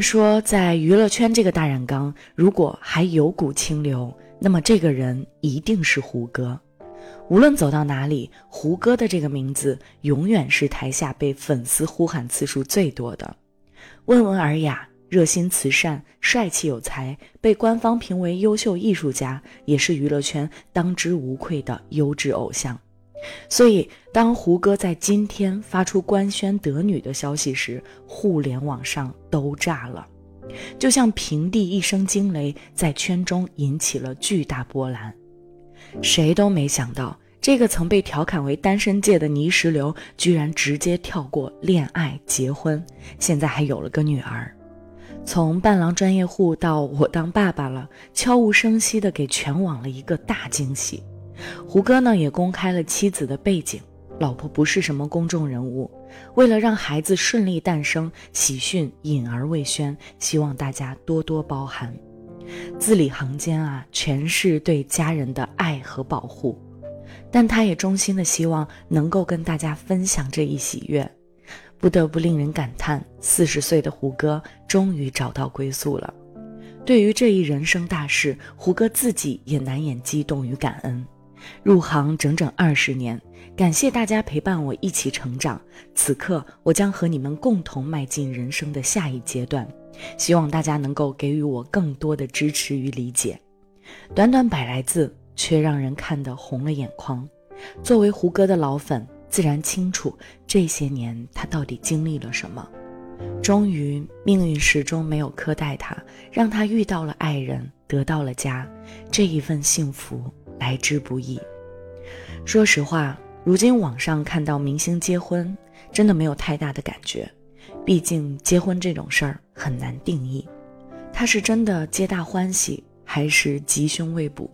说，在娱乐圈这个大染缸，如果还有股清流，那么这个人一定是胡歌。无论走到哪里，胡歌的这个名字永远是台下被粉丝呼喊次数最多的。温文尔雅、热心慈善、帅气有才，被官方评为优秀艺术家，也是娱乐圈当之无愧的优质偶像。所以，当胡歌在今天发出官宣得女的消息时，互联网上都炸了，就像平地一声惊雷，在圈中引起了巨大波澜。谁都没想到，这个曾被调侃为单身界的泥石流，居然直接跳过恋爱、结婚，现在还有了个女儿。从伴郎专业户到我当爸爸了，悄无声息地给全网了一个大惊喜。胡歌呢也公开了妻子的背景，老婆不是什么公众人物。为了让孩子顺利诞生，喜讯隐而未宣，希望大家多多包涵。字里行间啊，全是对家人的爱和保护。但他也衷心的希望能够跟大家分享这一喜悦。不得不令人感叹，四十岁的胡歌终于找到归宿了。对于这一人生大事，胡歌自己也难掩激动与感恩。入行整整二十年，感谢大家陪伴我一起成长。此刻，我将和你们共同迈进人生的下一阶段。希望大家能够给予我更多的支持与理解。短短百来字，却让人看得红了眼眶。作为胡歌的老粉，自然清楚这些年他到底经历了什么。终于，命运始终没有苛待他，让他遇到了爱人，得到了家。这一份幸福。来之不易。说实话，如今网上看到明星结婚，真的没有太大的感觉。毕竟结婚这种事儿很难定义，他是真的皆大欢喜，还是吉凶未卜？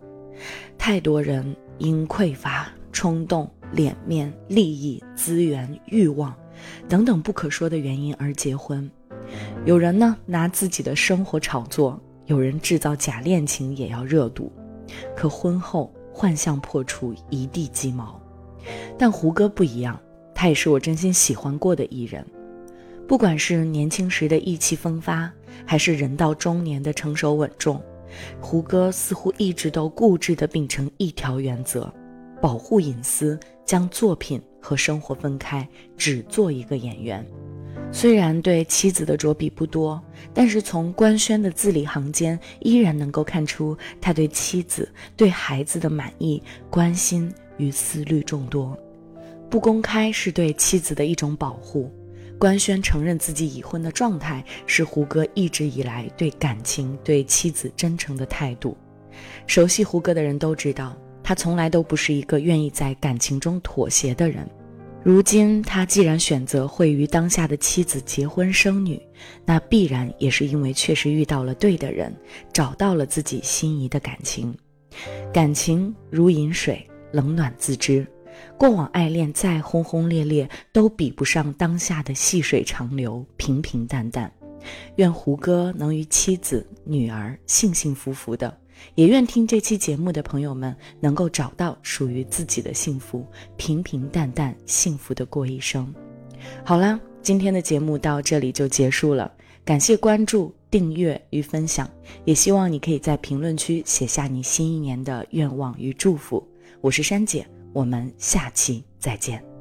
太多人因匮乏、冲动、脸面、利益、资源、欲望等等不可说的原因而结婚。有人呢拿自己的生活炒作，有人制造假恋情也要热度。可婚后幻象破除，一地鸡毛。但胡歌不一样，他也是我真心喜欢过的艺人。不管是年轻时的意气风发，还是人到中年的成熟稳重，胡歌似乎一直都固执地秉承一条原则：保护隐私，将作品和生活分开，只做一个演员。虽然对妻子的着笔不多，但是从官宣的字里行间，依然能够看出他对妻子、对孩子的满意、关心与思虑众多。不公开是对妻子的一种保护，官宣承认自己已婚的状态，是胡歌一直以来对感情、对妻子真诚的态度。熟悉胡歌的人都知道，他从来都不是一个愿意在感情中妥协的人。如今他既然选择会与当下的妻子结婚生女，那必然也是因为确实遇到了对的人，找到了自己心仪的感情。感情如饮水，冷暖自知。过往爱恋再轰轰烈烈，都比不上当下的细水长流，平平淡淡。愿胡歌能与妻子、女儿幸幸福福的。也愿听这期节目的朋友们能够找到属于自己的幸福，平平淡淡、幸福的过一生。好啦，今天的节目到这里就结束了，感谢关注、订阅与分享，也希望你可以在评论区写下你新一年的愿望与祝福。我是珊姐，我们下期再见。